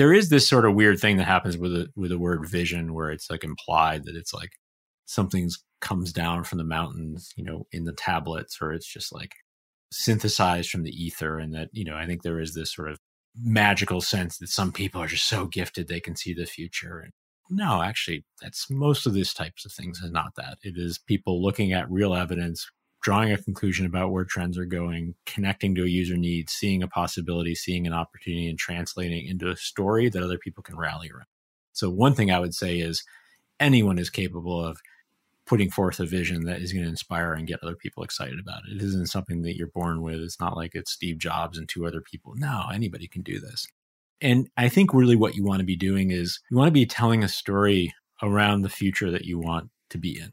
there is this sort of weird thing that happens with the with the word vision where it's like implied that it's like something's comes down from the mountains, you know, in the tablets, or it's just like synthesized from the ether. And that, you know, I think there is this sort of magical sense that some people are just so gifted they can see the future. And no, actually, that's most of these types of things is not that. It is people looking at real evidence, drawing a conclusion about where trends are going, connecting to a user need, seeing a possibility, seeing an opportunity, and translating into a story that other people can rally around. So, one thing I would say is anyone is capable of putting forth a vision that is going to inspire and get other people excited about it. It isn't something that you're born with. It's not like it's Steve Jobs and two other people. No, anybody can do this. And I think really what you want to be doing is you want to be telling a story around the future that you want to be in.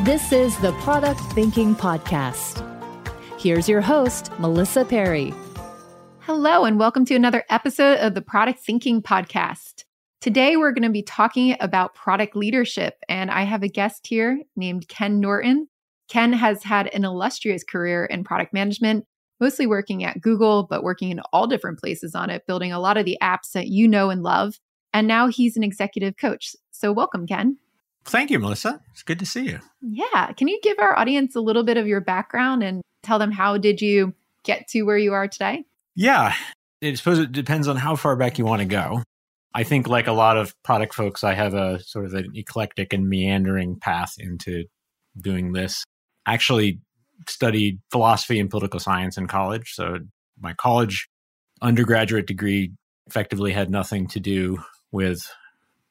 This is the Product Thinking Podcast. Here's your host, Melissa Perri. Hello, and welcome to another episode of the Product Thinking Podcast. Today, we're going to be talking about product leadership, and I have a guest here named Ken Norton. Ken has had an illustrious career in product management, mostly working at Google, but working in all different places on it, building a lot of the apps that you know and love. And now he's an executive coach. So, welcome, Ken. Thank you, Melissa. It's good to see you. Yeah. Can you give our audience a little bit of your background and tell them how did you get to where you are today? Yeah. I suppose it depends on how far back you want to go. I think, like a lot of product folks, I have a sort of an eclectic and meandering path into doing this. I actually studied philosophy and political science in college. So my college undergraduate degree effectively had nothing to do with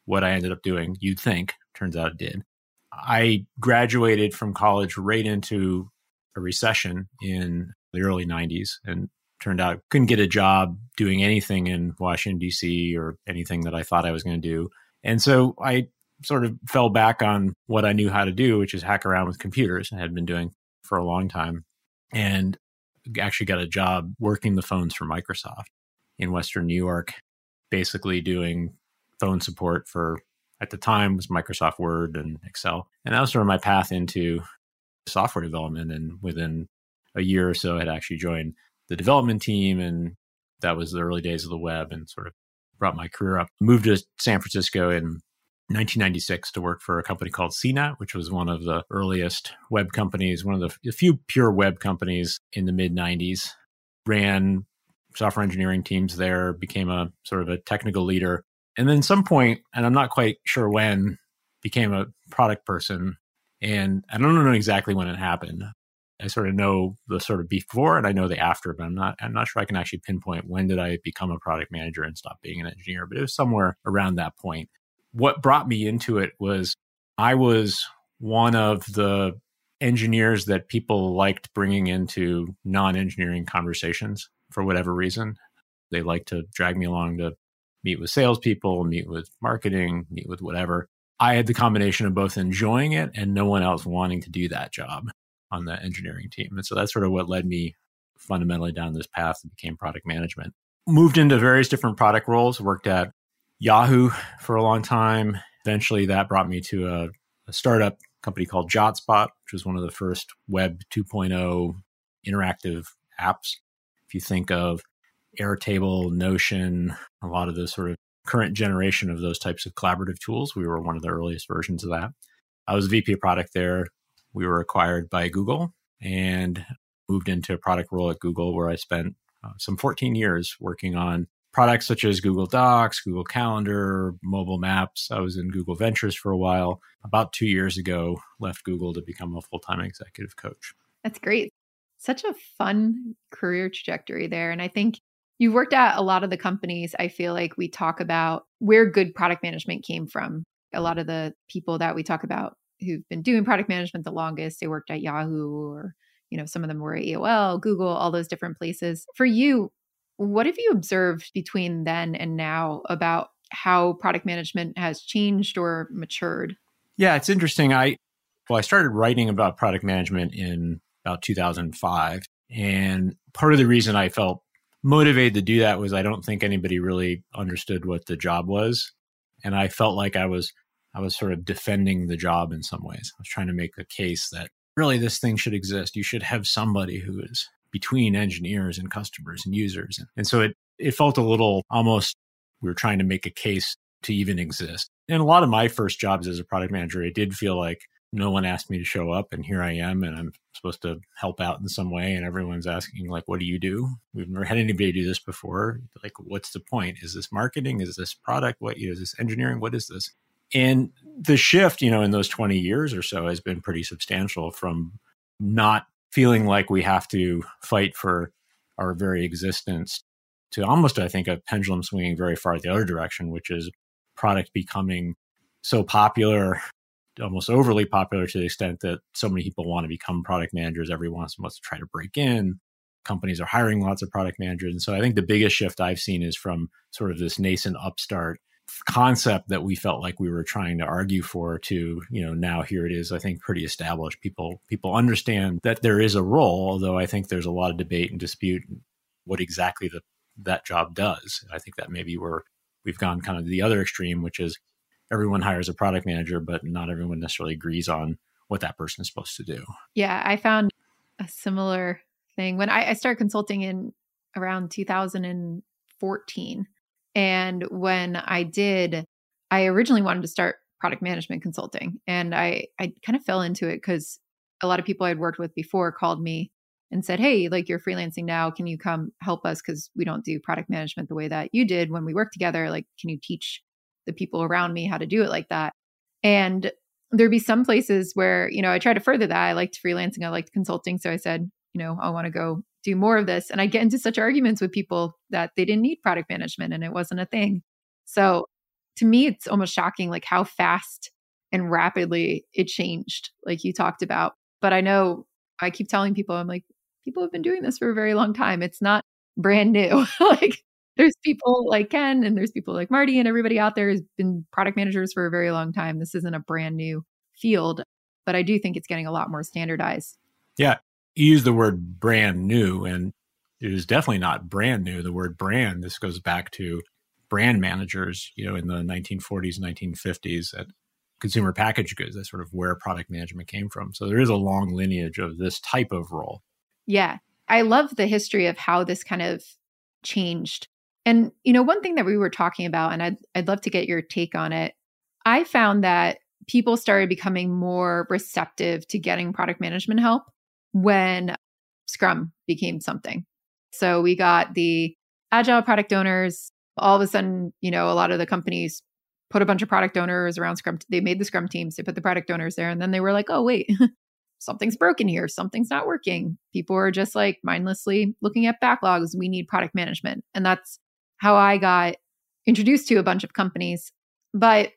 what I ended up doing, you'd think. Turns out it did. I graduated from college right into a recession in the early 90s and turned out couldn't get a job doing anything in Washington D.C. or anything that I thought I was going to do. And so I sort of fell back on what I knew how to do, which is hack around with computers. I had been doing for a long time and actually got a job working the phones for Microsoft in Western New York, basically doing phone support for at the time was Microsoft Word and Excel. And that was sort of my path into software development. And within a year or so, I had actually joined the development team. And that was the early days of the web and sort of brought my career up. Moved to San Francisco in 1996 to work for a company called CNET, which was one of the earliest web companies, one of the few pure web companies in the mid 90s. Ran software engineering teams there, became a sort of a technical leader and then some point, and I'm not quite sure when, became a product person. And I don't know exactly when it happened. I sort of know the sort of before and I know the after, but I'm not I'm not sure I can actually pinpoint when did I become a product manager and stop being an engineer, but it was somewhere around that point. What brought me into it was I was one of the engineers that people liked bringing into non-engineering conversations for whatever reason. They like to drag me along to meet with salespeople, meet with marketing, meet with whatever. I had the combination of both enjoying it and no one else wanting to do that job on the engineering team. And so that's sort of what led me fundamentally down this path and became product management. Moved into various different product roles, worked at Yahoo for a long time. Eventually, that brought me to a, a startup company called JotSpot, which was one of the first Web 2.0 interactive apps. If you think of Airtable, Notion, a lot of the sort of current generation of those types of collaborative tools. We were one of the earliest versions of that. I was VP of product there. We were acquired by Google and moved into a product role at Google where I spent uh, some 14 years working on products such as Google Docs, Google Calendar, mobile maps. I was in Google Ventures for a while. About two years ago, left Google to become a full time executive coach. That's great. Such a fun career trajectory there. And I think You've worked at a lot of the companies. I feel like we talk about where good product management came from. A lot of the people that we talk about who've been doing product management the longest, they worked at Yahoo or, you know, some of them were at AOL, Google, all those different places. For you, What have you observed between then and now about how product management has changed or matured? Yeah, it's interesting. I well, I started writing about product management in about 2005, and part of the reason I felt motivated to do that was I don't think anybody really understood what the job was, and I felt like I was I was sort of defending the job in some ways. I was trying to make a case that really this thing should exist. You should have somebody who is between engineers and customers and users. And so it, it felt a little almost we were trying to make a case to even exist. And a lot of my first jobs as a product manager, it did feel like no one asked me to show up and here I am and I'm supposed to help out in some way and everyone's asking like what do you do? We've never had anybody do this before. Like what's the point? Is this marketing? Is this product? What is this engineering? What is this? And the shift, you know, in those 20 years or so has been pretty substantial from not feeling like we have to fight for our very existence to almost, I think, a pendulum swinging very far the other direction, which is product becoming so popular, almost overly popular to the extent that so many people want to become product managers. Everyone wants to try to break in. Companies are hiring lots of product managers. And so I think the biggest shift I've seen is from sort of this nascent upstart concept that we felt like we were trying to argue for to you know now here it is i think pretty established people people understand that there is a role although i think there's a lot of debate and dispute what exactly the, that job does i think that maybe we're we've gone kind of the other extreme which is everyone hires a product manager but not everyone necessarily agrees on what that person is supposed to do yeah i found a similar thing when i, I started consulting in around 2014 and when I did, I originally wanted to start product management consulting. And I, I kind of fell into it because a lot of people I'd worked with before called me and said, Hey, like you're freelancing now. Can you come help us? Because we don't do product management the way that you did when we worked together. Like, can you teach the people around me how to do it like that? And there'd be some places where, you know, I tried to further that. I liked freelancing, I liked consulting. So I said, you know, I want to go do more of this. And I get into such arguments with people that they didn't need product management and it wasn't a thing. So to me, it's almost shocking like how fast and rapidly it changed, like you talked about. But I know I keep telling people, I'm like, people have been doing this for a very long time. It's not brand new. like there's people like Ken and there's people like Marty and everybody out there has been product managers for a very long time. This isn't a brand new field, but I do think it's getting a lot more standardized. Yeah you use the word brand new, and it is definitely not brand new. The word brand, this goes back to brand managers, you know, in the 1940s, 1950s at consumer packaged goods. That's sort of where product management came from. So there is a long lineage of this type of role. Yeah. I love the history of how this kind of changed. And you know, one thing that we were talking about and I'd I'd love to get your take on it. I found that people started becoming more receptive to getting product management help when Scrum became something. So we got the agile product owners. All of a sudden, you know, a lot of the companies put a bunch of product owners around Scrum. They made the Scrum teams, they put the product owners there. And then they were like, oh, wait, something's broken here. Something's not working. People are just like mindlessly looking at backlogs. We need product management. And that's how I got introduced to a bunch of companies. But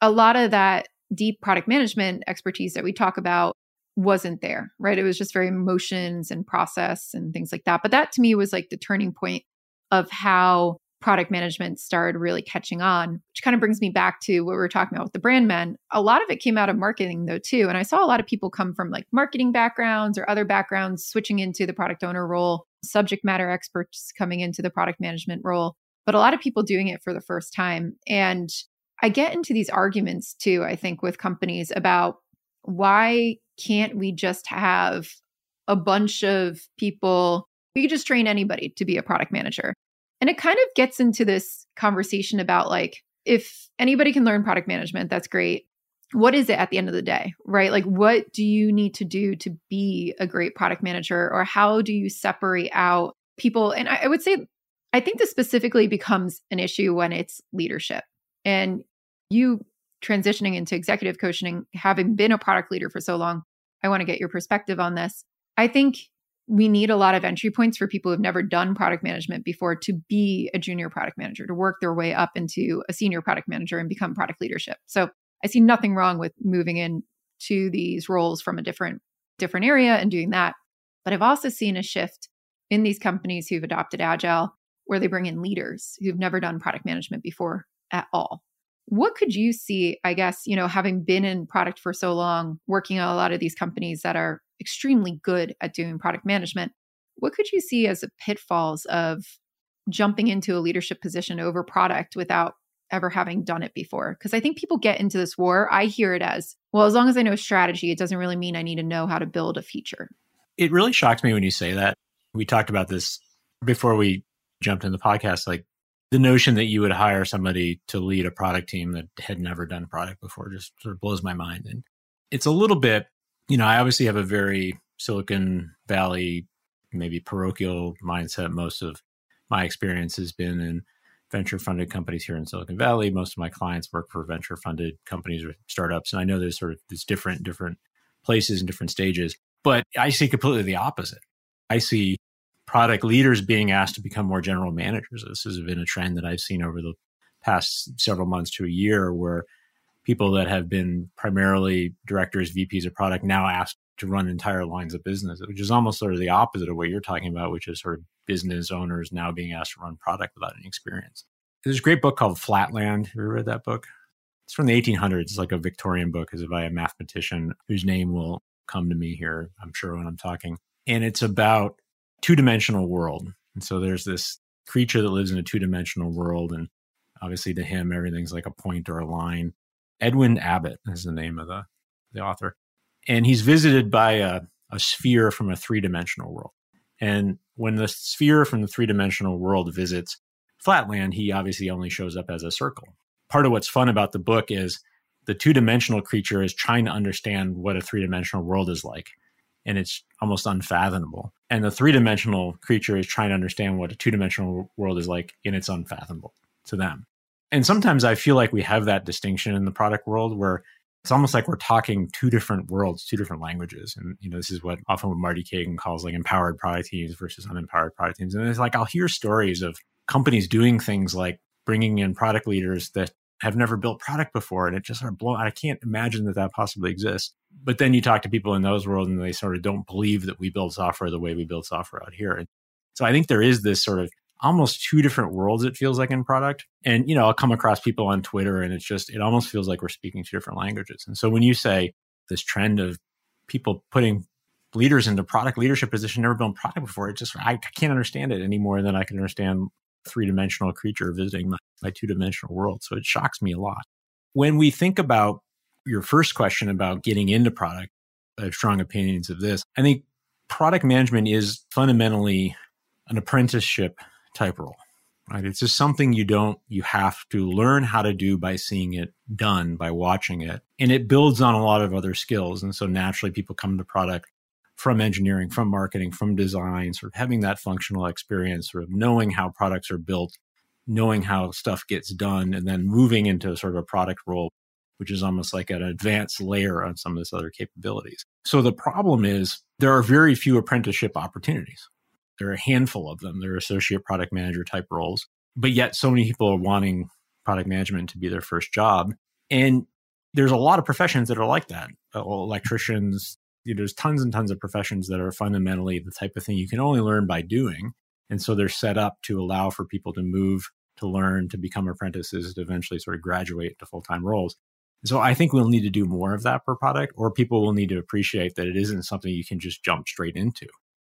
a lot of that deep product management expertise that we talk about wasn't there, right? It was just very emotions and process and things like that. But that to me was like the turning point of how product management started really catching on, which kind of brings me back to what we were talking about with the brand men. A lot of it came out of marketing though, too. And I saw a lot of people come from like marketing backgrounds or other backgrounds switching into the product owner role, subject matter experts coming into the product management role, but a lot of people doing it for the first time. And I get into these arguments too, I think, with companies about why can't we just have a bunch of people? We could just train anybody to be a product manager. And it kind of gets into this conversation about like, if anybody can learn product management, that's great. What is it at the end of the day, right? Like, what do you need to do to be a great product manager? Or how do you separate out people? And I, I would say, I think this specifically becomes an issue when it's leadership. And you transitioning into executive coaching, having been a product leader for so long, I want to get your perspective on this. I think we need a lot of entry points for people who've never done product management before to be a junior product manager, to work their way up into a senior product manager and become product leadership. So I see nothing wrong with moving into these roles from a different different area and doing that. But I've also seen a shift in these companies who've adopted agile where they bring in leaders who've never done product management before at all. What could you see, I guess, you know, having been in product for so long, working at a lot of these companies that are extremely good at doing product management, what could you see as the pitfalls of jumping into a leadership position over product without ever having done it before? Because I think people get into this war. I hear it as, well, as long as I know strategy, it doesn't really mean I need to know how to build a feature. It really shocks me when you say that. We talked about this before we jumped in the podcast. Like the notion that you would hire somebody to lead a product team that had never done product before just sort of blows my mind. And it's a little bit, you know, I obviously have a very Silicon Valley, maybe parochial mindset. Most of my experience has been in venture funded companies here in Silicon Valley. Most of my clients work for venture funded companies or startups. And I know there's sort of these different, different places and different stages, but I see completely the opposite. I see product leaders being asked to become more general managers. This has been a trend that I've seen over the past several months to a year where people that have been primarily directors, VPs of product now asked to run entire lines of business, which is almost sort of the opposite of what you're talking about, which is sort of business owners now being asked to run product without any experience. There's a great book called Flatland. Have you read that book? It's from the 1800s. It's like a Victorian book. It's by a mathematician whose name will come to me here, I'm sure, when I'm talking. And it's about two dimensional world. And so there's this creature that lives in a two dimensional world. And obviously to him, everything's like a point or a line. Edwin Abbott is the name of the, the author. And he's visited by a, a sphere from a three dimensional world. And when the sphere from the three dimensional world visits Flatland, he obviously only shows up as a circle. Part of what's fun about the book is the two dimensional creature is trying to understand what a three dimensional world is like and it's almost unfathomable. And the three dimensional creature is trying to understand what a two dimensional world is like, and it's unfathomable to them. And sometimes I feel like we have that distinction in the product world where it's almost like we're talking two different worlds, two different languages. And, you know, this is what often what Marty Cagan calls like empowered product teams versus unempowered product teams. And it's like I'll hear stories of companies doing things like bringing in product leaders that have never built product before and it just sort of blow i can't imagine that that possibly exists. But then you talk to people in those worlds and they sort of don't believe that we build software the way we build software out here. And so i think there is this sort of almost two different worlds it feels like in product. And you know i'll come across people on twitter and it's just it almost feels like we're speaking two different languages. And so when you say this trend of people putting leaders into product leadership position never built product before it just i can't understand it any more than i can understand three dimensional creature visiting my, my two dimensional world. So it shocks me a lot. When we think about your first question about getting into product, I have strong opinions of this. I think product management is fundamentally an apprenticeship type role. Right? It's just something you don't, you have to learn how to do by seeing it done, by watching it. And it builds on a lot of other skills. And so naturally people come to product from engineering, from marketing, from design, sort of having that functional experience, sort of knowing how products are built, knowing how stuff gets done, and then moving into sort of a product role, which is almost like an advanced layer on some of this other capabilities. So the problem is there are very few apprenticeship opportunities. There are a handful of them. There are associate product manager type roles, but yet so many people are wanting product management to be their first job. And there's a lot of professions that are like that. Uh, electricians, you know, there's tons and tons of professions that are fundamentally the type of thing you can only learn by doing. And so they're set up to allow for people to move, to learn, to become apprentices, to eventually sort of graduate to full time roles. So I think we'll need to do more of that per product, or people will need to appreciate that it isn't something you can just jump straight into.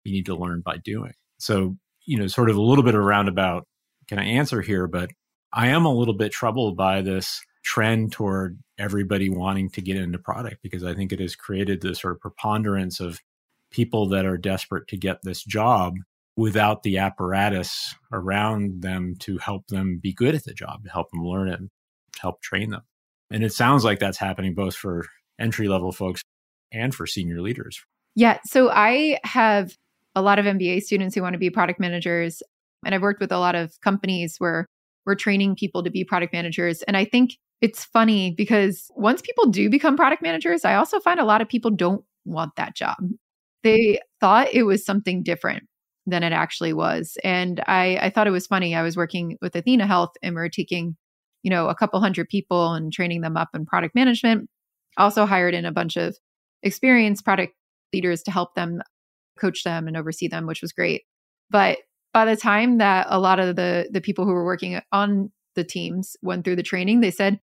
You need to learn by doing. So, you know, sort of a little bit of roundabout can I answer here, but I am a little bit troubled by this trend toward everybody wanting to get into product because I think it has created this sort of preponderance of people that are desperate to get this job without the apparatus around them to help them be good at the job, to help them learn it, help train them. And it sounds like that's happening both for entry level folks and for senior leaders. Yeah. So I have a lot of MBA students who want to be product managers. And I've worked with a lot of companies where we're training people to be product managers. And I think it's funny because once people do become product managers, I also find a lot of people don't want that job. They thought it was something different than it actually was. And I, I thought it was funny. I was working with Athena Health and we are taking, you know, a couple hundred people and training them up in product management. Also hired in a bunch of experienced product leaders to help them coach them and oversee them, which was great. But by the time that a lot of the the people who were working on the teams went through the training, they said,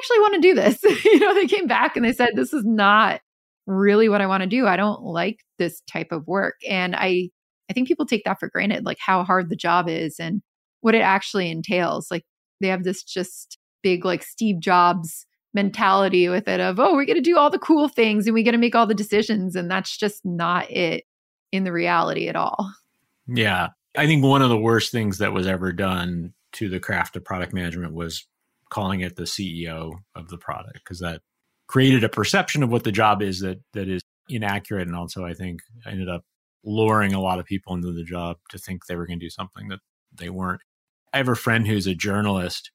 actually want to do this. you know, they came back and they said, this is not really what I want to do. I don't like this type of work. And I I think people take that for granted, like how hard the job is and what it actually entails. Like they have this just big like Steve Jobs mentality with it of, oh, we're going to do all the cool things and we got to make all the decisions. And that's just not it in the reality at all. Yeah. I think one of the worst things that was ever done to the craft of product management was calling it the CEO of the product because that created a perception of what the job is that that is inaccurate and also I think ended up luring a lot of people into the job to think they were going to do something that they weren't. I have a friend who's a journalist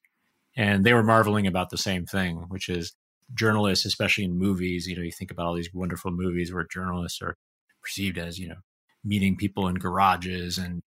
and they were marveling about the same thing, which is journalists, especially in movies, you know, you think about all these wonderful movies where journalists are perceived as, you know, meeting people in garages and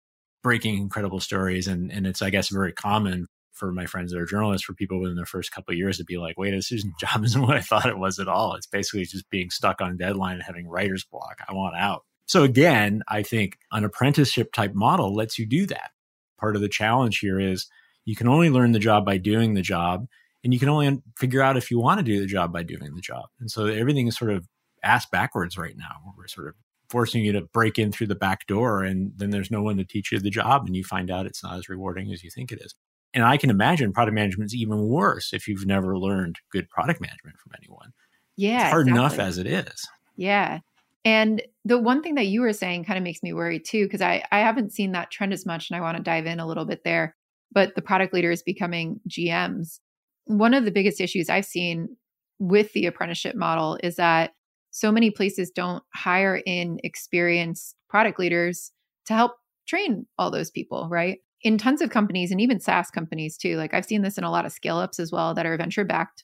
breaking incredible stories. And, and it's, I guess, very common for my friends that are journalists for people within their first couple of years to be like, wait, this isn't job isn't what I thought it was at all. It's basically just being stuck on deadline and having writer's block. I want out. So again, I think an apprenticeship type model lets you do that. Part of the challenge here is you can only learn the job by doing the job and you can only figure out if you want to do the job by doing the job. And so everything is sort of ass backwards right now. We're sort of forcing you to break in through the back door and then there's no one to teach you the job and you find out it's not as rewarding as you think it is. And I can imagine product management is even worse if you've never learned good product management from anyone. Yeah. It's hard exactly. enough as it is. Yeah. And the one thing that you were saying kind of makes me worry too, because I, I haven't seen that trend as much and I want to dive in a little bit there. But the product leaders becoming GMs. One of the biggest issues I've seen with the apprenticeship model is that so many places don't hire in experienced product leaders to help train all those people, right? In tons of companies and even SaaS companies too. Like I've seen this in a lot of scale ups as well that are venture backed.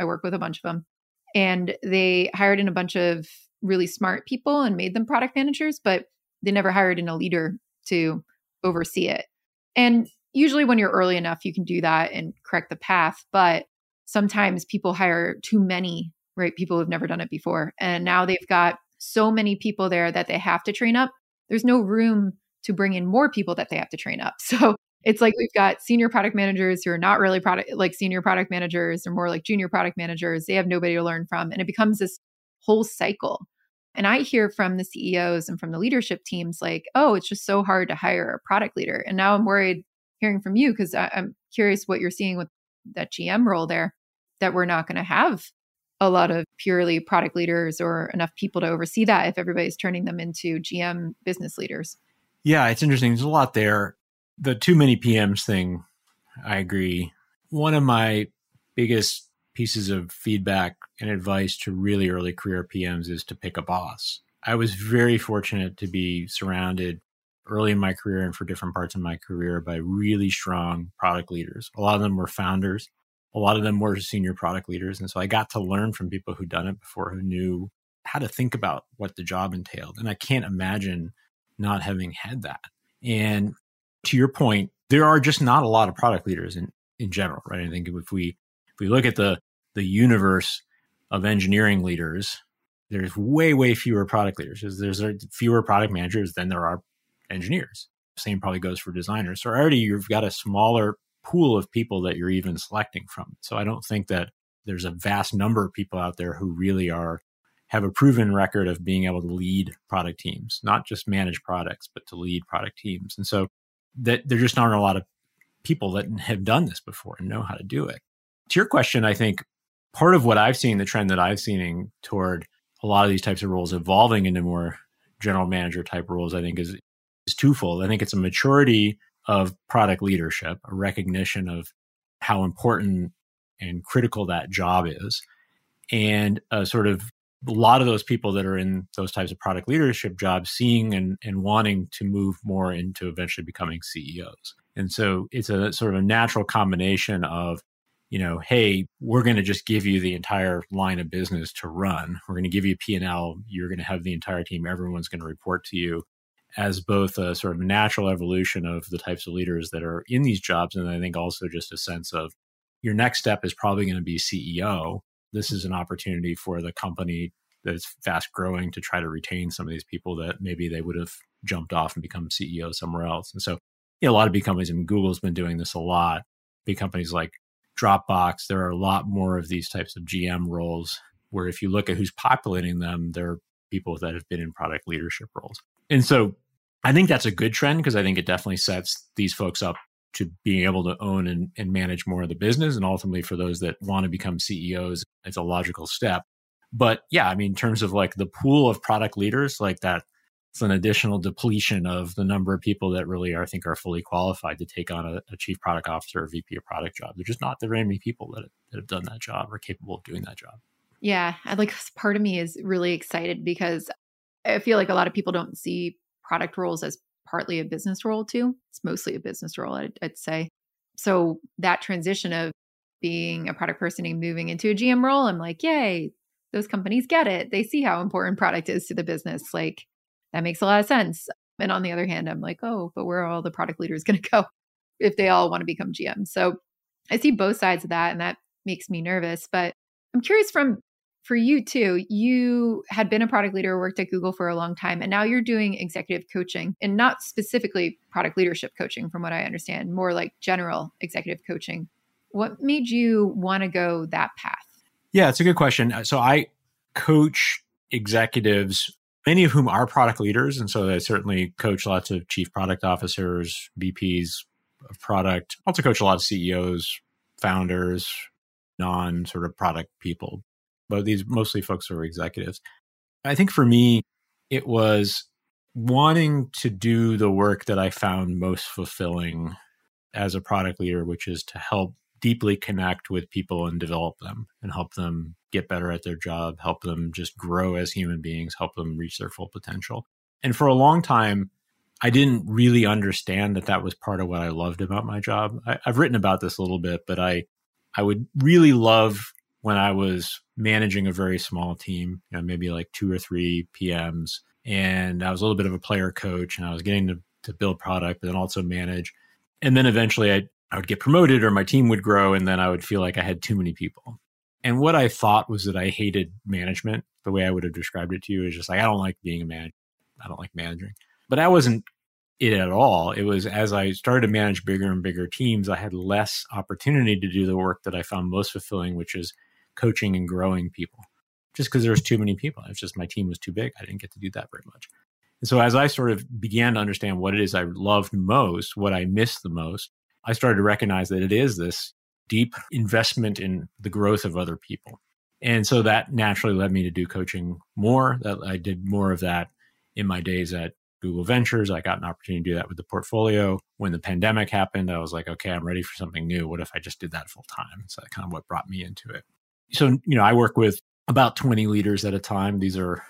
I work with a bunch of them. And they hired in a bunch of really smart people and made them product managers, but they never hired in a leader to oversee it. And usually when you're early enough, you can do that and correct the path. But sometimes people hire too many right? People who've never done it before. And now they've got so many people there that they have to train up. There's no room to bring in more people that they have to train up. So it's like we've got senior product managers who are not really product like senior product managers or more like junior product managers. They have nobody to learn from. And it becomes this whole cycle. And I hear from the CEOs and from the leadership teams like, oh, it's just so hard to hire a product leader. And now I'm worried hearing from you because I'm curious what you're seeing with that GM role there that we're not going to have a lot of purely product leaders or enough people to oversee that if everybody's turning them into GM business leaders. Yeah, it's interesting. There's a lot there. The too many PMs thing, I agree. One of my biggest pieces of feedback and advice to really early career PMs is to pick a boss. I was very fortunate to be surrounded early in my career and for different parts of my career by really strong product leaders. A lot of them were founders a lot of them were senior product leaders. And so I got to learn from people who'd done it before, who knew how to think about what the job entailed. And I can't imagine not having had that. And to your point, there are just not a lot of product leaders in, in general, right? I think if we if we look at the the universe of engineering leaders, there's way, way fewer product leaders. There's, there's fewer product managers than there are engineers. Same probably goes for designers. So already you've got a smaller pool of people that you're even selecting from. So I don't think that there's a vast number of people out there who really are have a proven record of being able to lead product teams, not just manage products, but to lead product teams. And so that there just aren't a lot of people that have done this before and know how to do it. To your question, I think part of what I've seen, the trend that I've seen toward a lot of these types of roles evolving into more general manager type roles, I think is is twofold. I think it's a maturity of product leadership, a recognition of how important and critical that job is, and a sort of a lot of those people that are in those types of product leadership jobs seeing and, and wanting to move more into eventually becoming CEOs. And so it's a sort of a natural combination of, you know, hey, we're going to just give you the entire line of business to run. We're going to give you P&L. You're going to have the entire team. Everyone's going to report to you as both a sort of natural evolution of the types of leaders that are in these jobs. And I think also just a sense of your next step is probably going to be CEO. This is an opportunity for the company that's fast growing to try to retain some of these people that maybe they would have jumped off and become CEO somewhere else. And so you know, a lot of big companies, I mean, Google's been doing this a lot. Big companies like Dropbox, there are a lot more of these types of GM roles where if you look at who's populating them, they're people that have been in product leadership roles. And so I think that's a good trend because I think it definitely sets these folks up to being able to own and, and manage more of the business. And ultimately, for those that want to become CEOs, it's a logical step. But yeah, I mean, in terms of like the pool of product leaders, like that, it's an additional depletion of the number of people that really are, I think are fully qualified to take on a, a chief product officer or VP of product job. There's just not the very many people that, that have done that job or capable of doing that job. Yeah, I like part of me is really excited because I feel like a lot of people don't see product roles as partly a business role too. It's mostly a business role, I'd, I'd say. So that transition of being a product person and moving into a GM role, I'm like, yay, those companies get it. They see how important product is to the business. Like that makes a lot of sense. And on the other hand, I'm like, oh, but where are all the product leaders going to go if they all want to become GM? So I see both sides of that, and that makes me nervous. But I'm curious from for you too, you had been a product leader, worked at Google for a long time, and now you're doing executive coaching and not specifically product leadership coaching, from what I understand, more like general executive coaching. What made you want to go that path? Yeah, it's a good question. Uh, so I coach executives, many of whom are product leaders. And so I certainly coach lots of chief product officers, VPs of product, also coach a lot of CEOs, founders, non sort of product people but these mostly folks are executives. I think for me, it was wanting to do the work that I found most fulfilling as a product leader, which is to help deeply connect with people and develop them and help them get better at their job, help them just grow as human beings, help them reach their full potential. And for a long time, I didn't really understand that that was part of what I loved about my job. I, have written about this a little bit, but I I would really love when I was managing a very small team, you know, maybe like two or three PMs. And I was a little bit of a player coach and I was getting to, to build product, but then also manage. And then eventually I, I would get promoted or my team would grow. And then I would feel like I had too many people. And what I thought was that I hated management. The way I would have described it to you is just like, I don't like being a manager. I don't like managing. But I wasn't it at all. It was as I started to manage bigger and bigger teams, I had less opportunity to do the work that I found most fulfilling, which is coaching and growing people just because there was too many people. It's just my team was too big. I didn't get to do that very much. And so as I sort of began to understand what it is I loved most, what I missed the most, I started to recognize that it is this deep investment in the growth of other people. And so that naturally led me to do coaching more. That I did more of that in my days at Google Ventures. I got an opportunity to do that with the portfolio. When the pandemic happened, I was like, okay, I'm ready for something new. What if I just did that full time? So that kind of what brought me into it so you know i work with about 20 leaders at a time. These are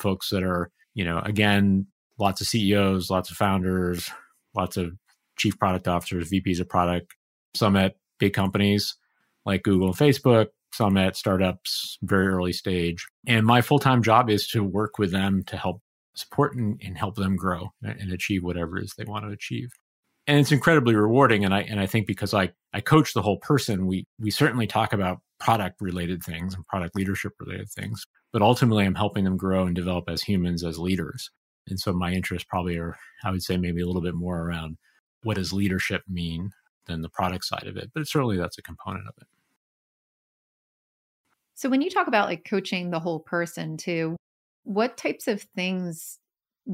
folks that are you know again lots of ceos lots of founders lots of chief product officers vps of product some at big companies like google and facebook some at startups very early stage. And my full-time job is to work with them to help support and, and help them grow and achieve whatever it is they want to achieve. And it's incredibly rewarding and i and i think because i i coach the whole person we we certainly talk about product related things and product leadership related things. But ultimately, I'm helping them grow and develop as humans, as leaders. And so my interests probably are, I would say, maybe a little bit more around what does leadership mean than the product side of it. But certainly that's a component of it. So when you talk about like coaching the whole person too, what types of things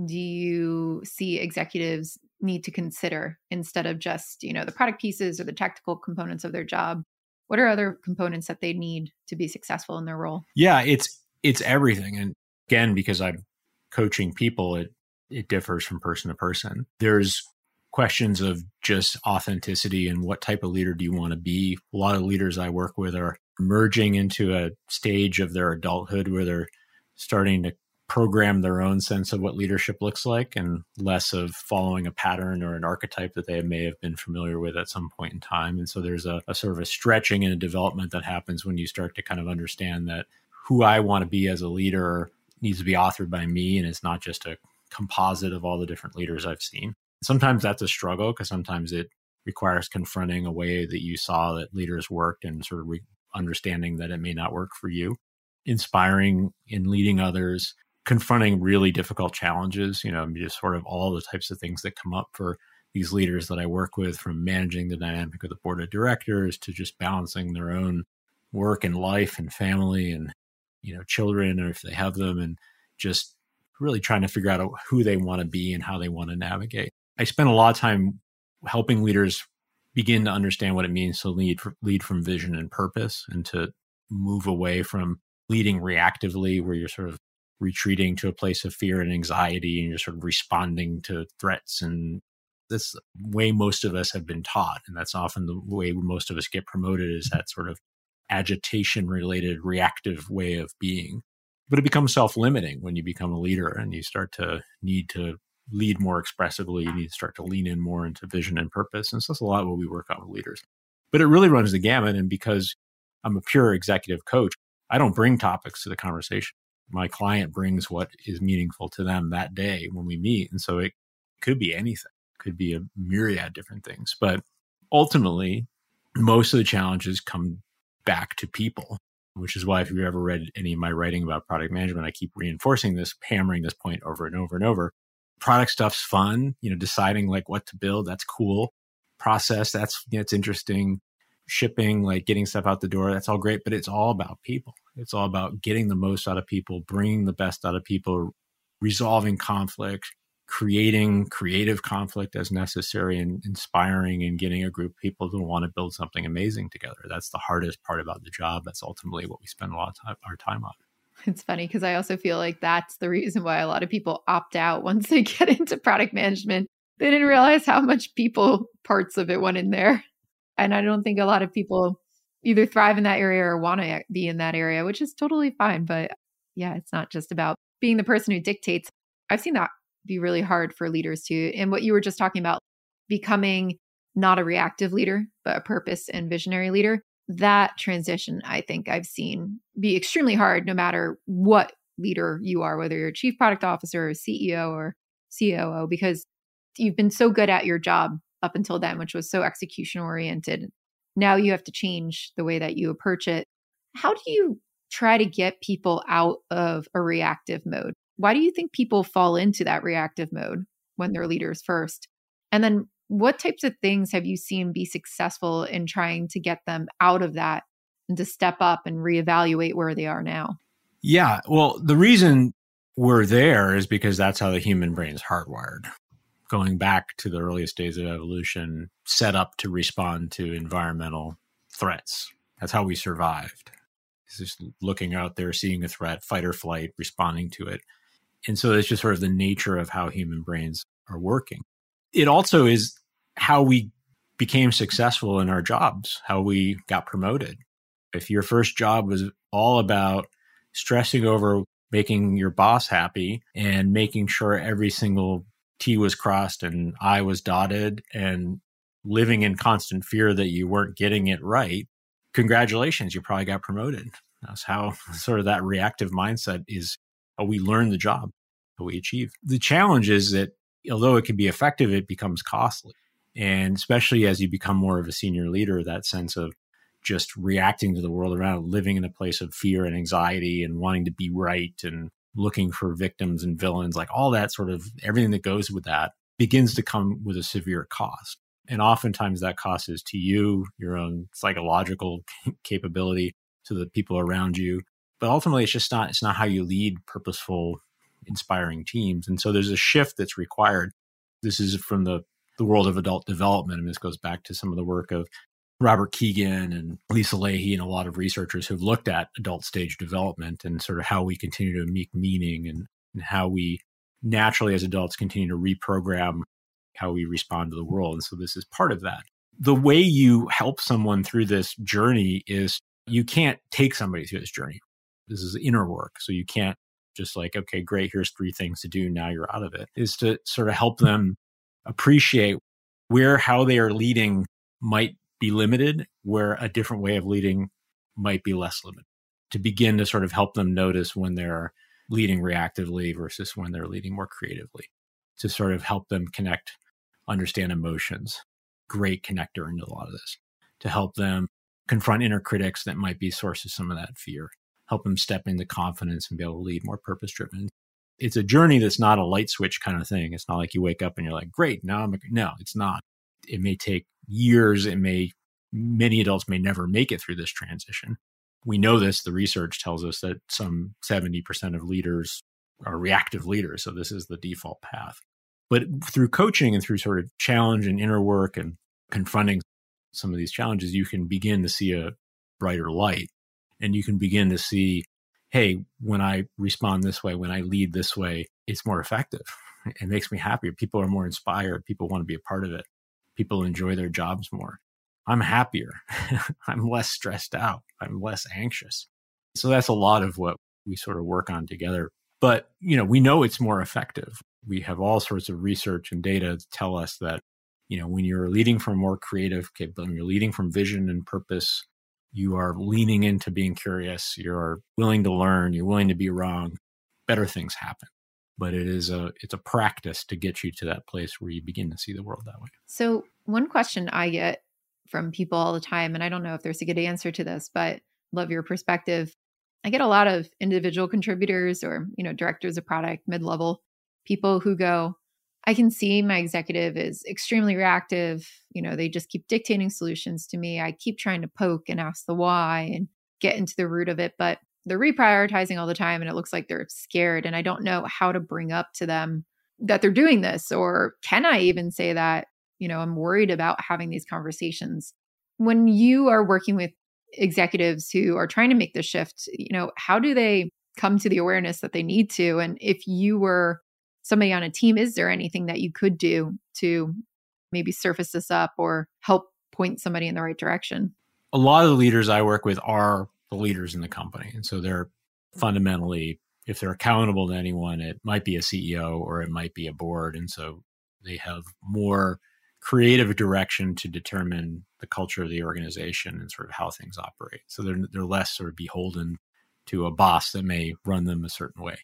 do you see executives need to consider instead of just, you know, the product pieces or the tactical components of their job? What are other components that they need to be successful in their role? Yeah it's it's everything and again because i'm coaching people it it differs from person to person. There's questions of just authenticity and what type of leader do you want to be. A lot of leaders i work with are merging into a stage of their adulthood where they're starting to program their own sense of what leadership looks like and less of following a pattern or an archetype that they may have been familiar with at some point in time. And so there's a, a, sort of a stretching and a development that happens when you start to kind of understand that who I want to be as a leader needs to be authored by me and it's not just a composite of all the different leaders I've seen. Sometimes that's a struggle because sometimes it requires confronting a way that you saw that leaders worked and sort of re- understanding that it may not work for you inspiring and leading others confronting really difficult challenges, you know, just sort of all the types of things that come up for these leaders that I work with from managing the dynamic of the board of directors to just balancing their own work and life and family and you know children or if they have them and just really trying to figure out who they want to be and how they want to navigate. I spend a lot of time helping leaders begin to understand what it means to lead lead from vision and purpose and to move away from leading reactively where you're sort of retreating to a place of fear and anxiety and you're sort of responding to threats and that's way most of us have been taught and that's often the way most of us get promoted is that sort of agitation related reactive way of being. But it becomes self-limiting when you become a leader and you start to need to lead more expressively you need to start to lean in more into vision and purpose and so that's a lot what we work on with leaders. But it really runs the gamut and because i'm a pure executive coach i don't bring topics to the conversation my client brings what is meaningful to them that day when we meet and so it could be anything could be a myriad different things but ultimately most of the challenges come back to people which is why if you've ever read any of my writing about product management, I keep reinforcing this, hammering this point over and over and over. Product stuff's fun, you know, deciding like what to build, that's cool. Process, that's you know, it's interesting. Shipping, like getting stuff out the door, that's all great, but it's all about people. It's all about getting the most out of people, bringing the best out of people, resolving conflict, creating creative conflict as necessary and inspiring and getting a group of people to want to build something amazing together. That's the hardest part about the job. That's ultimately what we spend a lot of time, our time on. It's funny because I also feel like that's the reason why a lot of people opt out once they get into product management. They didn't realize how much people parts of it went in there. And I don't think a lot of people either thrive in that area or want to be in that area, which is totally fine. But yeah, it's not just about being the person who dictates. I've seen that be really hard for leaders to. And what you were just talking about, becoming not a reactive leader, but a purpose and visionary leader, that transition, I think I've seen be extremely hard no matter what leader you are, whether you're a chief product officer or CEO or COO, because you've been so good at your job up until then, which was so execution oriented. Now you have to change the way that you approach it. How do you try to get people out of a reactive mode? Why do you think people fall into that reactive mode when they're leaders first? And then what types of things have you seen be successful in trying to get them out of that and to step up and reevaluate where they are now? Yeah. Well, the reason we're there is because that's how the human brain is hardwired. Going back to the earliest days of evolution, set up to respond to environmental threats. That's how we survived. It's just looking out there, seeing a threat, fight or flight, responding to it. And so it's just sort of the nature of how human brains are working. It also is how we became successful in our jobs, how we got promoted. If your first job was all about stressing over making your boss happy and making sure every single T was crossed and I was dotted and living in constant fear that you weren't getting it right, congratulations, you probably got promoted. That's how sort of that reactive mindset is how we learn the job, how we achieve. The challenge is that although it can be effective, it becomes costly. And especially as you become more of a senior leader, that sense of just reacting to the world around, living in a place of fear and anxiety and wanting to be right and looking for victims and villains, like all that sort of everything that goes with that begins to come with a severe cost. And oftentimes that cost is to you, your own psychological capability, to the people around you. But ultimately, it's just not, it's not how you lead purposeful, inspiring teams. And so there's a shift that's required. This is from the, the world of adult development. And this goes back to some of the work of Robert Kegan and Lisa Lahey and a lot of researchers who've looked at adult stage development and sort of how we continue to make meaning and, and how we naturally as adults continue to reprogram how we respond to the world. And so this is part of that. The way you help someone through this journey is you can't take somebody through this journey. This is inner work. So you can't just like, okay, great, here's three things to do. Now you're out of it. Is to sort of help them appreciate where how they are leading might be limited, where a different way of leading might be less limited. To begin to sort of help them notice when they're leading reactively versus when they're leading more creatively. To sort of help them connect, understand emotions. Great connector into a lot of this. To help them confront inner critics that might be source of some of that fear help them step into confidence and be able to lead more purpose driven It's a journey that's not a light switch kind of thing. It's not like you wake up and you're like, great, now I'm, a, no, it's not. It may take years. It may, many adults may never make it through this transition. We know this. The research tells us that some 70% of leaders are reactive leaders. So this is the default path. But through coaching and through sort of challenge and inner work and confronting some of these challenges, you can begin to see a brighter light and you can begin to see, hey, when I respond this way, when I lead this way, it's more effective. It makes me happier. People are more inspired. People want to be a part of it. People enjoy their jobs more. I'm happier. I'm less stressed out. I'm less anxious. So that's a lot of what we sort of work on together. But, you know, we know it's more effective. We have all sorts of research and data to tell us that, you know, when you're leading from more creative capability, you're leading from vision and purpose, you are leaning into being curious, you're willing to learn, you're willing to be wrong, better things happen. But it is a it's a practice to get you to that place where you begin to see the world that way. So one question I get from people all the time, and I don't know if there's a good answer to this, but love your perspective. I get a lot of individual contributors or, you know, directors of product, mid-level people who go, I can see my executive is extremely reactive. You know, they just keep dictating solutions to me. I keep trying to poke and ask the why and get into the root of it, but they're reprioritizing all the time and it looks like they're scared. And I don't know how to bring up to them that they're doing this. Or can I even say that, you know, I'm worried about having these conversations? When you are working with executives who are trying to make the shift, you know, how do they come to the awareness that they need to? And if you were somebody on a team, is there anything that you could do to maybe surface this up or help point somebody in the right direction? A lot of the leaders I work with are the leaders in the company. And so they're mm-hmm. fundamentally, if they're accountable to anyone, it might be a CEO or it might be a board. And so they have more creative direction to determine the culture of the organization and sort of how things operate. So they're they're less sort of beholden to a boss that may run them a certain way.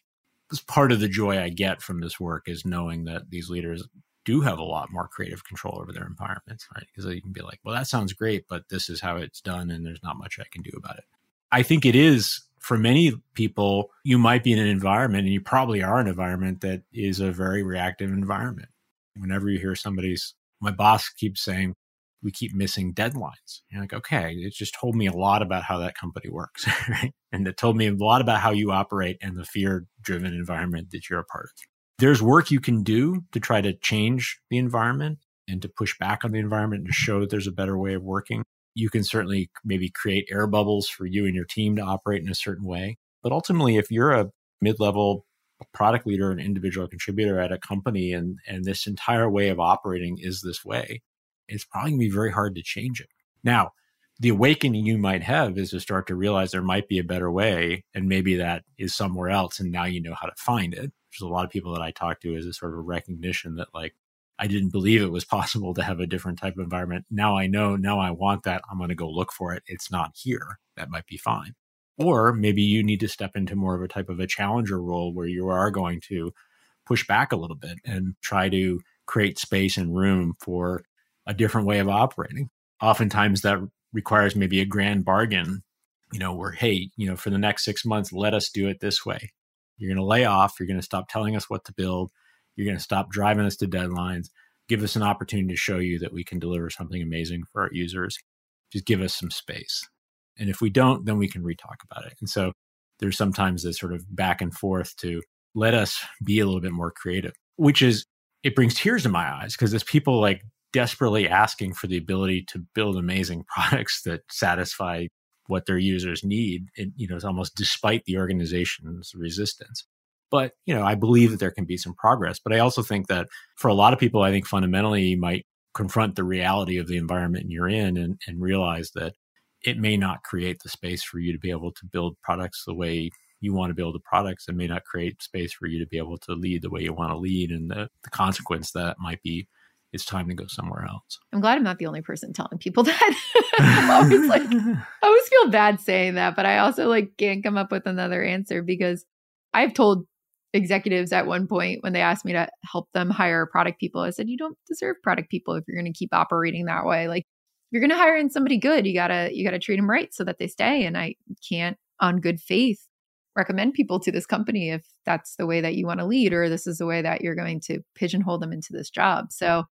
This part of the joy I get from this work is knowing that these leaders do have a lot more creative control over their environments, right? Because you can be like, well, that sounds great, but this is how it's done, and there's not much I can do about it. I think it is for many people, you might be in an environment, and you probably are an environment that is a very reactive environment. Whenever you hear somebody's, my boss keeps saying, we keep missing deadlines. You're like, okay, it just told me a lot about how that company works, right? And it told me a lot about how you operate and the fear driven environment that you're a part of. There's work you can do to try to change the environment and to push back on the environment and to show that there's a better way of working. You can certainly maybe create air bubbles for you and your team to operate in a certain way. But ultimately, if you're a mid level product leader, an individual contributor at a company, and, and this entire way of operating is this way, it's probably going to be very hard to change it. Now, the awakening you might have is to start to realize there might be a better way, and maybe that is somewhere else, and now you know how to find it. There's a lot of people that I talk to is a sort of a recognition that like I didn't believe it was possible to have a different type of environment. Now I know, now I want that. I'm going to go look for it. It's not here. That might be fine. Or maybe you need to step into more of a type of a challenger role where you are going to push back a little bit and try to create space and room for a different way of operating. Oftentimes that requires maybe a grand bargain, you know, where, hey, you know, for the next six months, let us do it this way. You're going to lay off. You're going to stop telling us what to build. You're going to stop driving us to deadlines. Give us an opportunity to show you that we can deliver something amazing for our users. Just give us some space. And if we don't, then we can retalk about it. And so there's sometimes this sort of back and forth to let us be a little bit more creative, which is, it brings tears to my eyes because as people like desperately asking for the ability to build amazing products that satisfy what their users need it, you know it's almost despite the organization's resistance but you know i believe that there can be some progress but i also think that for a lot of people i think fundamentally you might confront the reality of the environment you're in and, and realize that it may not create the space for you to be able to build products the way you want to build the products and may not create space for you to be able to lead the way you want to lead and the, the consequence that might be it's time to go somewhere else. I'm glad I'm not the only person telling people that. I'm always like, I always feel bad saying that, but I also like can't come up with another answer because I've told executives at one point when they asked me to help them hire product people, I said, you don't deserve product people if you're going to keep operating that way. Like you're going to hire in somebody good. You gotta, you gotta treat them right so that they stay. And I can't on good faith recommend people to this company if that's the way that you want to lead or this is the way that you're going to pigeonhole them into this job. So,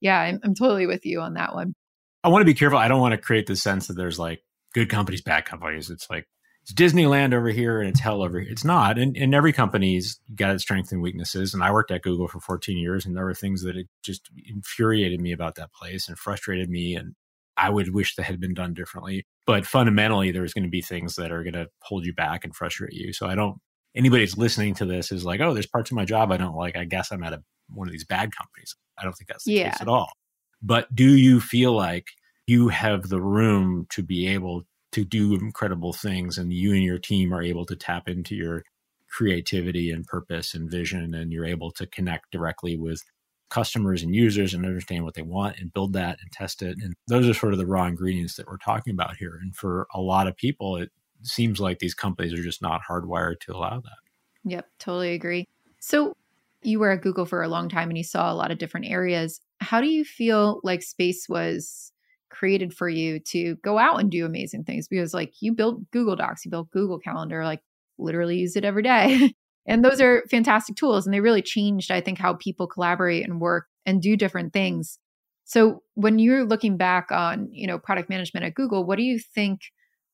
yeah, I'm, I'm totally with you on that one. I want to be careful. I don't want to create the sense that there's like good companies, bad companies. It's like it's Disneyland over here and it's hell over here. It's not. And, and every company's got its strengths and weaknesses. And I worked at Google for 14 years, and there were things that it just infuriated me about that place and frustrated me. And I would wish that had been done differently. But fundamentally, there's going to be things that are going to hold you back and frustrate you. So I don't. Anybody's listening to this is like, oh, there's parts of my job I don't like. I guess I'm at a, one of these bad companies. I don't think that's the yeah. case at all. But do you feel like you have the room to be able to do incredible things and you and your team are able to tap into your creativity and purpose and vision and you're able to connect directly with customers and users and understand what they want and build that and test it. And those are sort of the raw ingredients that we're talking about here. And for a lot of people it seems like these companies are just not hardwired to allow that. Yep totally agree. So you were at google for a long time and you saw a lot of different areas. How do you feel like space was created for you to go out and do amazing things because like you built Google Docs, you built Google Calendar, like literally use it every day. and those are fantastic tools and they really changed I think how people collaborate and work and do different things. So when you're looking back on, you know, product management at Google, what do you think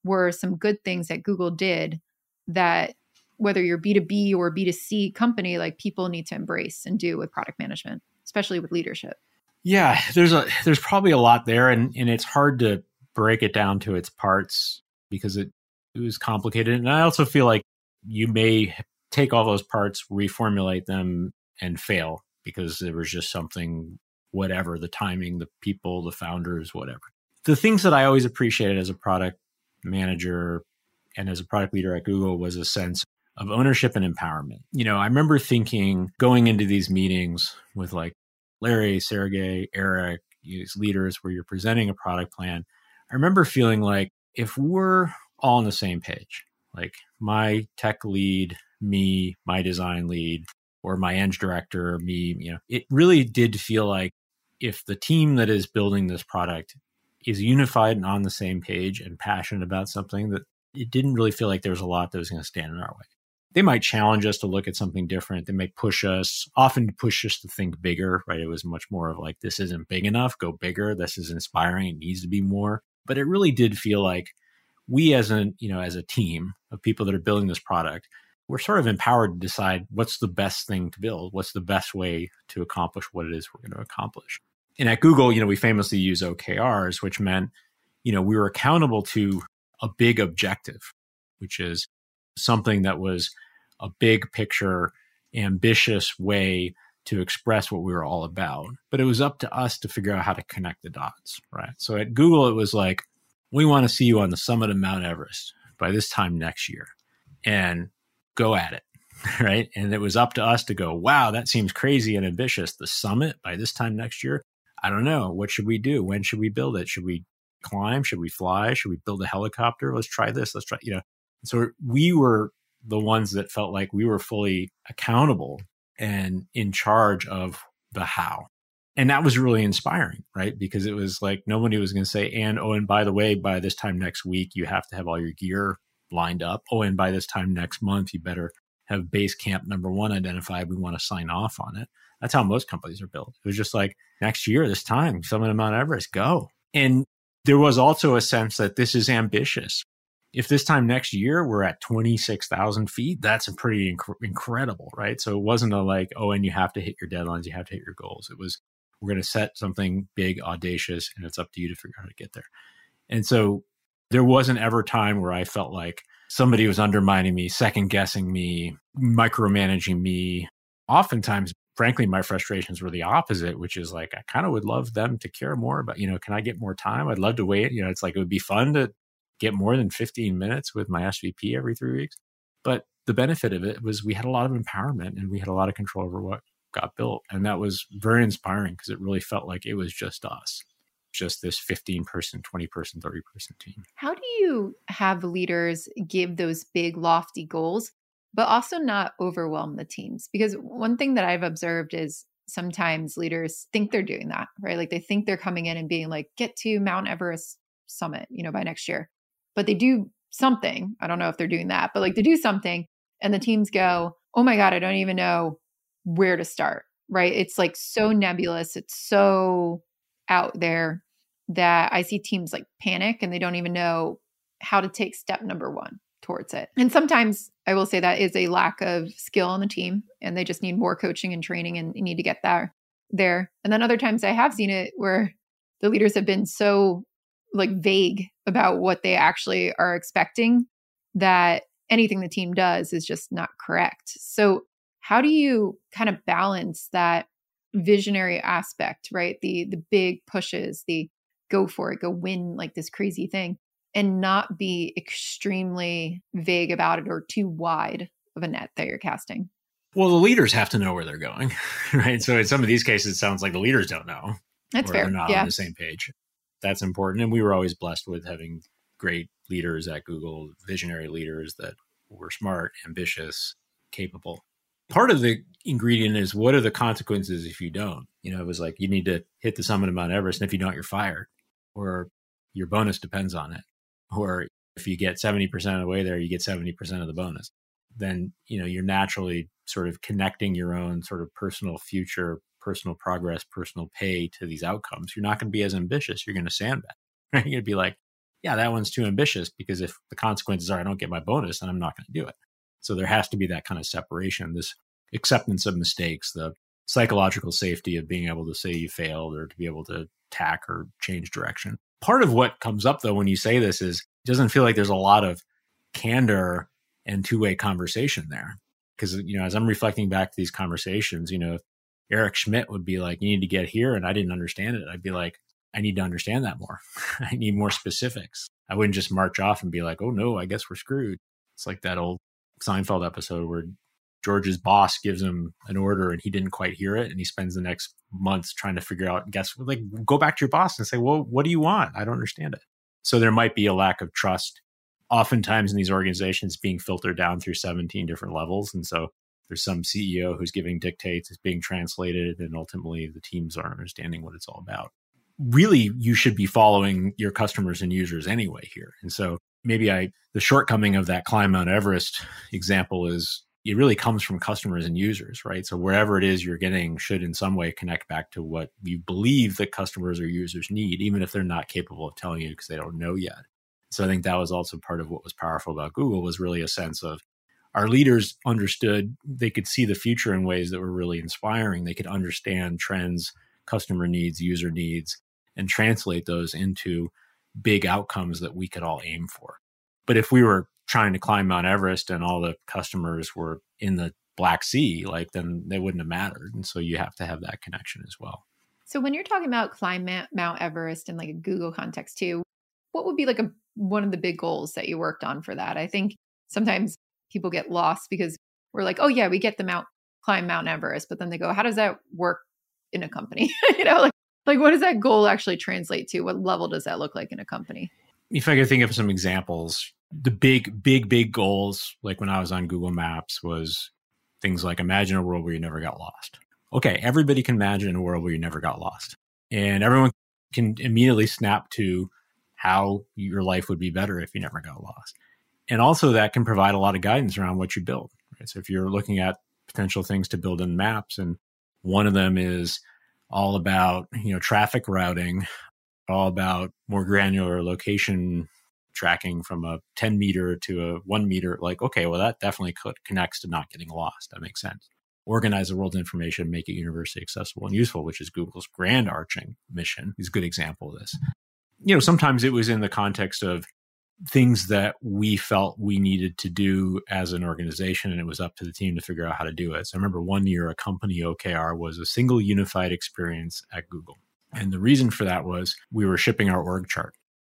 were some good things that Google did that whether you're B2B or B2C company like people need to embrace and do with product management, especially with leadership? Yeah, there's a there's probably a lot there, and and it's hard to break it down to its parts because it, it was complicated. And I also feel like you may take all those parts, reformulate them, and fail because there was just something, whatever the timing, the people, the founders, whatever. The things that I always appreciated as a product manager and as a product leader at Google was a sense of ownership and empowerment. You know, I remember thinking going into these meetings with like Larry, Sergey, Eric, these leaders where you're presenting a product plan, I remember feeling like if we're all on the same page, like my tech lead, me, my design lead, or my eng director, me, you know, it really did feel like if the team that is building this product is unified and on the same page and passionate about something that it didn't really feel like there was a lot that was going to stand in our way they might challenge us to look at something different. They may push us, often push us to think bigger, right? It was much more of like, this isn't big enough, go bigger. This is inspiring. It needs to be more. But it really did feel like we as a, you know, as a team of people that are building this product, we're sort of empowered to decide what's the best thing to build, what's the best way to accomplish what it is we're going to accomplish. And at Google, you know, we famously use OKRs, which meant, you know, we were accountable to a big objective, which is something that was a big picture, ambitious way to express what we were all about. But it was up to us to figure out how to connect the dots, right? So at Google, it was like, we want to see you on the summit of Mount Everest by this time next year and go at it, right? And it was up to us to go, wow, that seems crazy and ambitious. The summit by this time next year, I don't know. What should we do? When should we build it? Should we climb? Should we fly? Should we build a helicopter? Let's try this. Let's try, you know. So we were the ones that felt like we were fully accountable and in charge of the how. And that was really inspiring, right? Because it was like nobody was going to say, and oh, and by the way, by this time next week, you have to have all your gear lined up. Oh, and by this time next month, you better have base camp number one identified. We want to sign off on it. That's how most companies are built. It was just like next year, this time, summit of Mount Everest, go. And there was also a sense that this is ambitious if this time next year we're at 26,000 feet, that's a pretty inc- incredible, right? So it wasn't a like, oh, and you have to hit your deadlines, you have to hit your goals. It was, we're going to set something big, audacious, and it's up to you to figure out how to get there. And so there wasn't ever time where I felt like somebody was undermining me, second guessing me, micromanaging me. Oftentimes, frankly, my frustrations were the opposite, which is like, I kind of would love them to care more about, you know, can I get more time? I'd love to wait. You know, it's like it would be fun to get more than 15 minutes with my SVP every three weeks. But the benefit of it was we had a lot of empowerment and we had a lot of control over what got built. And that was very inspiring because it really felt like it was just us, just this 15 person, 20 person, 30 person team. How do you have leaders give those big, lofty goals, but also not overwhelm the teams? Because one thing that I've observed is sometimes leaders think they're doing that, right? Like they think they're coming in and being like, get to Mount Everest summit, you know, by next year but they do something. I don't know if they're doing that, but like they do something. And the teams go, oh my God, I don't even know where to start, right? It's like so nebulous. It's so out there that I see teams like panic and they don't even know how to take step number one towards it. And sometimes I will say that is a lack of skill on the team and they just need more coaching and training and need to get there there. And then other times I have seen it where the leaders have been so like vague about what they actually are expecting that anything the team does is just not correct. So how do you kind of balance that visionary aspect, right? The the big pushes, the go for it, go win like this crazy thing and not be extremely vague about it or too wide of a net that you're casting. Well, the leaders have to know where they're going, right? So in some of these cases, it sounds like the leaders don't know. That's fair. They're not yeah. on the same page. That's important. And we were always blessed with having great leaders at Google, visionary leaders that were smart, ambitious, capable. Part of the ingredient is what are the consequences if you don't? You know, it was like you need to hit the summit of Mount Everest, and if you don't, you're fired, or your bonus depends on it, or if you get 70% of the way there, you get 70% of the bonus. Then, you know, you're naturally sort of connecting your own sort of personal future, personal progress, personal pay to these outcomes, you're not going to be as ambitious. You're going to sandbag. Right? You're going to be like, yeah, that one's too ambitious because if the consequences are I don't get my bonus, then I'm not going to do it. So there has to be that kind of separation, this acceptance of mistakes, the psychological safety of being able to say you failed or to be able to tack or change direction. Part of what comes up though when you say this is it doesn't feel like there's a lot of candor and two-way conversation there because you know as i'm reflecting back to these conversations you know eric schmidt would be like you need to get here and i didn't understand it. I'd be like i need to understand that more. I need more specifics. I wouldn't just march off and be like oh no i guess we're screwed. It's like that old seinfeld episode where george's boss gives him an order and he didn't quite hear it and he spends the next months trying to figure out guess like go back to your boss and say well what do you want? I don't understand it so there might be a lack of trust oftentimes in these organizations being filtered down through 17 different levels. And so there's some CEO who's giving dictates, it's being translated, and ultimately the teams aren't understanding what it's all about. Really, you should be following your customers and users anyway here. And so maybe I the shortcoming of that climb Mount Everest example is it really comes from customers and users, right? So wherever it is you're getting should in some way connect back to what you believe that customers or users need, even if they're not capable of telling you because they don't know yet. So I think that was also part of what was powerful about Google was really a sense of our leaders understood they could see the future in ways that were really inspiring. They could understand trends, customer needs, user needs, and translate those into big outcomes that we could all aim for. But if we were trying to climb Mount Everest and all the customers were in the Black Sea, like then they wouldn't have mattered. And so you have to have that connection as well. So when you're talking about climb Mount Everest in like a Google context too, what would be like a one of the big goals that you worked on for that? I think sometimes people get lost because we're like, oh yeah, we get them out climb Mount Everest, but then they go, how does that work in a company? you know, like like what does that goal actually translate to? What level does that look like in a company? If I could think of some examples, the big, big, big goals, like when I was on Google Maps, was things like imagine a world where you never got lost. Okay, everybody can imagine a world where you never got lost. And everyone can immediately snap to how your life would be better if you never got lost. And also that can provide a lot of guidance around what you build. Right? So if you're looking at potential things to build in maps, and one of them is all about, you know, traffic routing, all about more granular location tracking from a 10 meter to a one meter, like, okay, well, that definitely connects to not getting lost. That makes sense. Organize the world's information, make it universally accessible and useful, which is Google's grand arching mission, is a good example of this you know, sometimes it was in the context of things that we felt we needed to do as an organization, and it was up to the team to figure out how to do it. So I remember one year a company OKR was a single unified experience at Google. And the reason for that was we were shipping our org chart.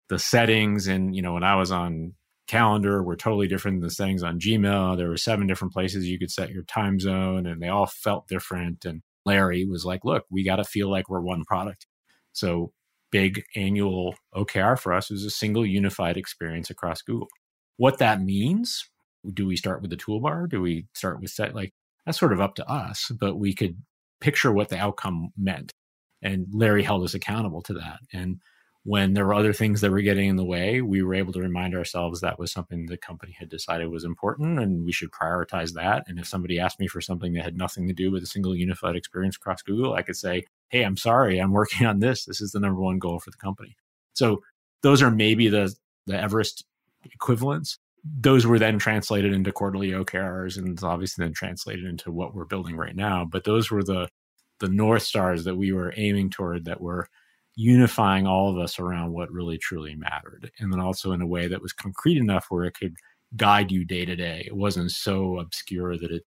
The settings and, you know, when I was on calendar were totally different than the settings on Gmail. There were seven different places you could set your time zone and they all felt different. And Larry was like, look, we got to feel like we're one product. So big annual OKR for us is a single unified experience across Google. What that means, do we start with the toolbar? Do we start with set? Like that's sort of up to us, but we could picture what the outcome meant. And Larry held us accountable to that. And when there were other things that were getting in the way, we were able to remind ourselves that was something the company had decided was important and we should prioritize that. And if somebody asked me for something that had nothing to do with a single unified experience across Google, I could say, Hey, I'm sorry, I'm working on this. This is the number one goal for the company. So those are maybe the, the Everest equivalents. Those were then translated into quarterly OKRs and obviously then translated into what we're building right now. But those were the the North Stars that we were aiming toward that were unifying all of us around what really truly mattered. And then also in a way that was concrete enough where it could guide you day to day. It wasn't so obscure that it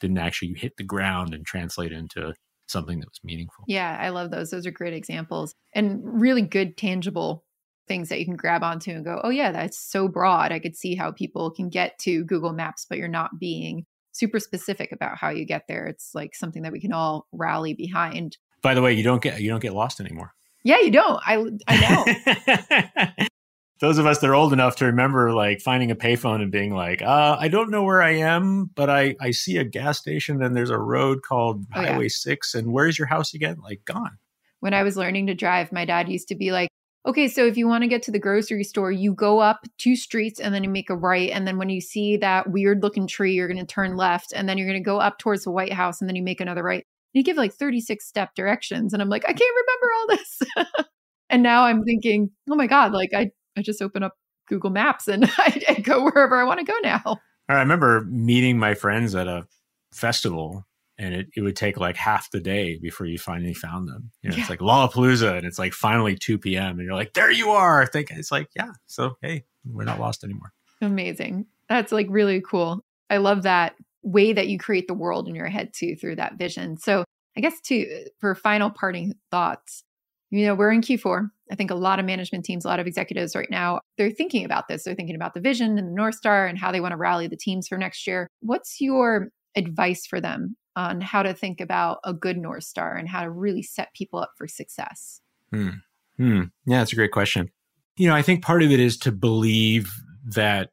didn't actually hit the ground and translate into something that was meaningful. Yeah, I love those. Those are great examples and really good, tangible things that you can grab onto and go, oh, yeah, that's so broad. I could see how people can get to Google Maps, but you're not being super specific about how you get there. It's like something that we can all rally behind. By the way, you don't get you don't get lost anymore. Yeah, you don't. I I know. Those of us that are old enough to remember like finding a payphone and being like, uh, I don't know where I am, but I, I see a gas station and there's a road called oh, Highway yeah. 6. And where's your house again? Like, gone. When I was learning to drive, my dad used to be like, okay, so if you want to get to the grocery store, you go up two streets and then you make a right. And then when you see that weird looking tree, you're going to turn left. And then you're going to go up towards the White House and then you make another right you give like 36 step directions. And I'm like, I can't remember all this. and now I'm thinking, oh my God, like I, I just open up Google Maps and I, I go wherever I want to go now. I remember meeting my friends at a festival and it, it would take like half the day before you finally found them. You know, yeah. it's like Lollapalooza and it's like finally 2 p.m. and you're like, there you are. I think it's like, yeah. So, hey, we're not lost anymore. Amazing. That's like really cool. I love that way that you create the world in your head too through that vision. So I guess to for final parting thoughts, you know, we're in Q4. I think a lot of management teams, a lot of executives right now, they're thinking about this. They're thinking about the vision and the North Star and how they want to rally the teams for next year. What's your advice for them on how to think about a good North Star and how to really set people up for success? Hmm. Hmm. Yeah, that's a great question. You know, I think part of it is to believe that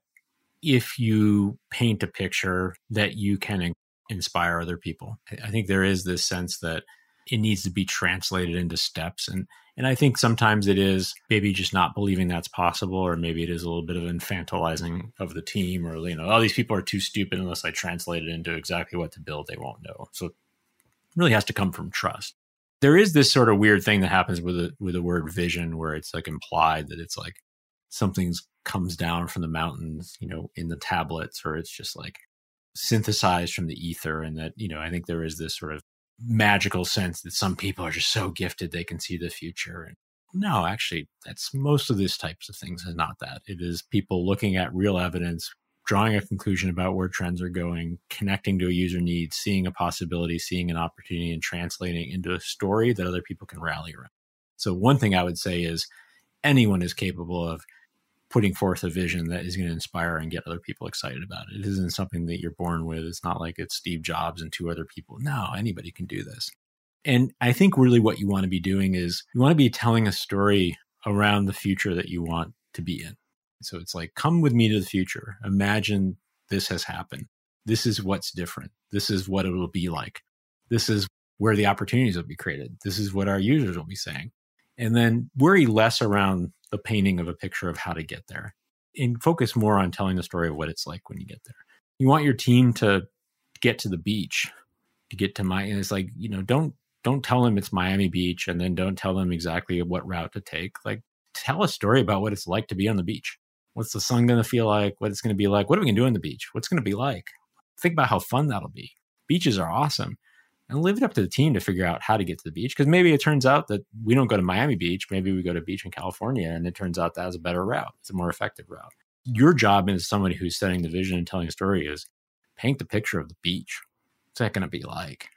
if you paint a picture that you can inspire other people. I think there is this sense that it needs to be translated into steps and and I think sometimes it is maybe just not believing that's possible or maybe it is a little bit of infantilizing of the team or you know all these people are too stupid unless I translate it into exactly what to build they won't know. So it really has to come from trust. There is this sort of weird thing that happens with a with the word vision where it's like implied that it's like something's comes down from the mountains, you know, in the tablets, or it's just like synthesized from the ether. And that, you know, I think there is this sort of magical sense that some people are just so gifted they can see the future. And no, actually, that's most of these types of things is not that. It is people looking at real evidence, drawing a conclusion about where trends are going, connecting to a user need, seeing a possibility, seeing an opportunity, and translating into a story that other people can rally around. So, one thing I would say is anyone is capable of putting forth a vision that is going to inspire and get other people excited about it. It isn't something that you're born with. It's not like it's Steve Jobs and two other people. No, anybody can do this. And I think really what you want to be doing is you want to be telling a story around the future that you want to be in. So it's like, come with me to the future. Imagine this has happened. This is what's different. This is what it will be like. This is where the opportunities will be created. This is what our users will be saying. And then worry less around the painting of a picture of how to get there and focus more on telling the story of what it's like when you get there. You want your team to get to the beach, to get to and it's like, you know, don't, don't tell them it's Miami Beach and then don't tell them exactly what route to take. Like tell a story about what it's like to be on the beach. What's the sun going to feel like? What it's going to be like? What are we going to do on the beach? What's going to be like? Think about how fun that'll be. Beaches are awesome and leave it up to the team to figure out how to get to the beach. Because maybe it turns out that we don't go to Miami Beach. Maybe we go to beach in California, and it turns out that's a better route. It's a more effective route. Your job as somebody who's setting the vision and telling a story is paint the picture of the beach. What's that going to be like?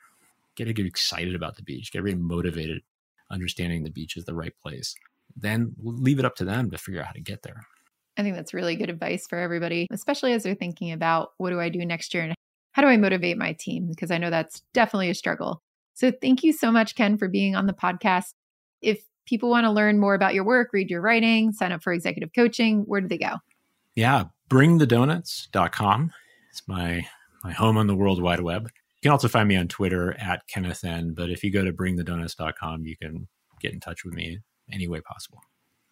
Get get excited about the beach. Get really motivated, understanding the beach is the right place. Then leave it up to them to figure out how to get there. I think that's really good advice for everybody, especially as they're thinking about what do I do next year and how do I motivate my team? Because I know that's definitely a struggle. So thank you so much, Ken, for being on the podcast. If people want to learn more about your work, read your writing, sign up for executive coaching, where do they go? Yeah, bringthedonuts.com. It's my my home on the World Wide Web. You can also find me on Twitter at Kenneth N. But if you go to bringthedonuts.com, you can get in touch with me any way possible.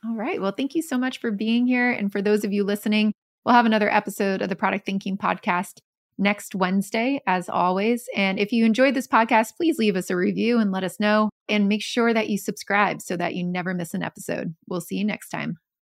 All right. Well, thank you so much for being here. And for those of you listening, we'll have another episode of the Product Thinking Podcast next Wednesday, as always. And if you enjoyed this podcast, please leave us a review and let us know. And make sure that you subscribe so that you never miss an episode. We'll see you next time.